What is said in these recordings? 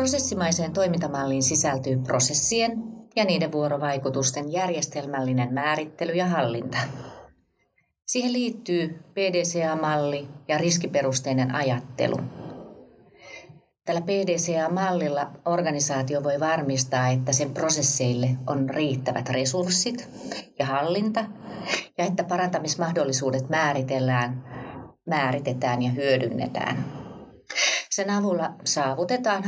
Prosessimaiseen toimintamalliin sisältyy prosessien ja niiden vuorovaikutusten järjestelmällinen määrittely ja hallinta. Siihen liittyy PDCA-malli ja riskiperusteinen ajattelu. Tällä PDCA-mallilla organisaatio voi varmistaa, että sen prosesseille on riittävät resurssit ja hallinta ja että parantamismahdollisuudet määritellään, määritetään ja hyödynnetään. Sen avulla saavutetaan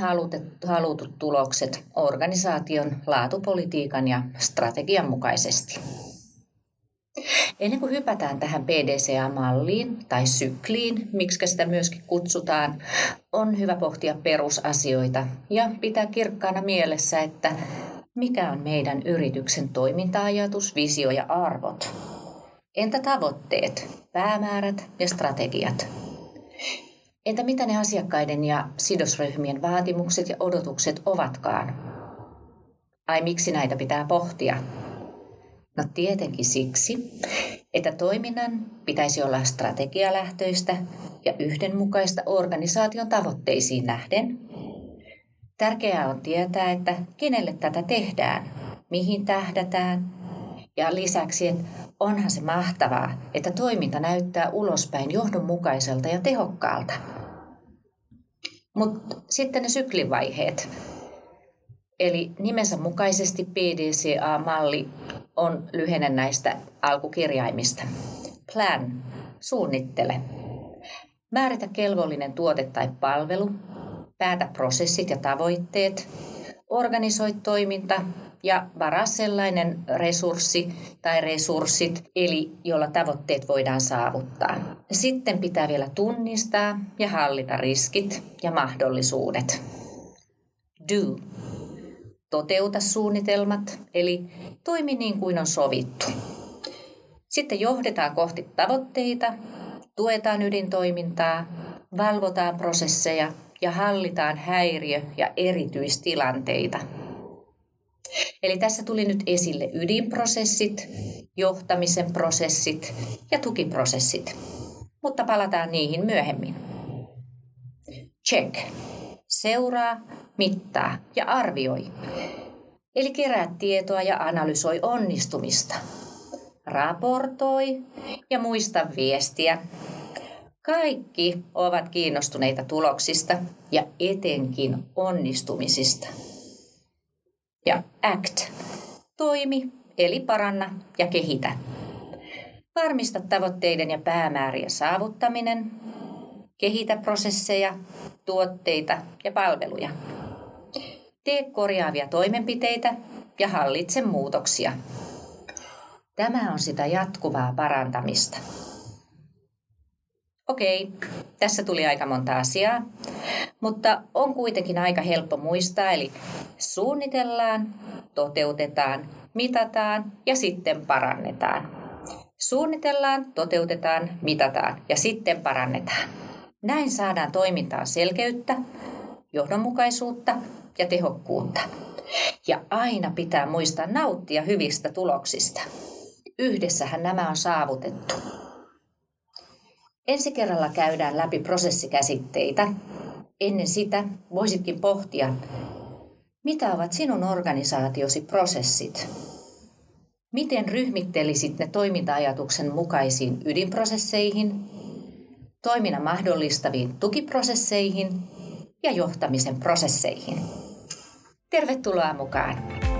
halutut tulokset organisaation laatupolitiikan ja strategian mukaisesti. Ennen kuin hypätään tähän PDCA-malliin tai sykliin, miksi sitä myöskin kutsutaan, on hyvä pohtia perusasioita ja pitää kirkkaana mielessä, että mikä on meidän yrityksen toiminta-ajatus, visio ja arvot. Entä tavoitteet, päämäärät ja strategiat? Entä mitä ne asiakkaiden ja sidosryhmien vaatimukset ja odotukset ovatkaan? Ai miksi näitä pitää pohtia? No tietenkin siksi, että toiminnan pitäisi olla strategialähtöistä ja yhdenmukaista organisaation tavoitteisiin nähden. Tärkeää on tietää, että kenelle tätä tehdään, mihin tähdätään ja lisäksi, että onhan se mahtavaa, että toiminta näyttää ulospäin johdonmukaiselta ja tehokkaalta. Mutta sitten ne syklivaiheet. Eli nimensä mukaisesti PDCA-malli on lyhenne näistä alkukirjaimista. Plan, suunnittele. Määritä kelvollinen tuote tai palvelu. Päätä prosessit ja tavoitteet. Organisoi toiminta ja varaa sellainen resurssi tai resurssit, eli jolla tavoitteet voidaan saavuttaa. Sitten pitää vielä tunnistaa ja hallita riskit ja mahdollisuudet. Do. Toteuta suunnitelmat, eli toimi niin kuin on sovittu. Sitten johdetaan kohti tavoitteita, tuetaan ydintoimintaa, valvotaan prosesseja ja hallitaan häiriö- ja erityistilanteita. Eli tässä tuli nyt esille ydinprosessit, johtamisen prosessit ja tukiprosessit. Mutta palataan niihin myöhemmin. Check. Seuraa, mittaa ja arvioi. Eli kerää tietoa ja analysoi onnistumista. Raportoi ja muista viestiä. Kaikki ovat kiinnostuneita tuloksista ja etenkin onnistumisista. Ja act. Toimi, eli paranna ja kehitä. Varmista tavoitteiden ja päämäärien saavuttaminen. Kehitä prosesseja, tuotteita ja palveluja. Tee korjaavia toimenpiteitä ja hallitse muutoksia. Tämä on sitä jatkuvaa parantamista. Okei, tässä tuli aika monta asiaa, mutta on kuitenkin aika helppo muistaa, eli suunnitellaan, toteutetaan, mitataan ja sitten parannetaan. Suunnitellaan, toteutetaan, mitataan ja sitten parannetaan. Näin saadaan toimintaan selkeyttä, johdonmukaisuutta ja tehokkuutta. Ja aina pitää muistaa nauttia hyvistä tuloksista. Yhdessähän nämä on saavutettu. Ensi kerralla käydään läpi prosessikäsitteitä. Ennen sitä voisitkin pohtia, mitä ovat sinun organisaatiosi prosessit? Miten ryhmittelisit ne toiminta-ajatuksen mukaisiin ydinprosesseihin, toiminnan mahdollistaviin tukiprosesseihin ja johtamisen prosesseihin? Tervetuloa mukaan!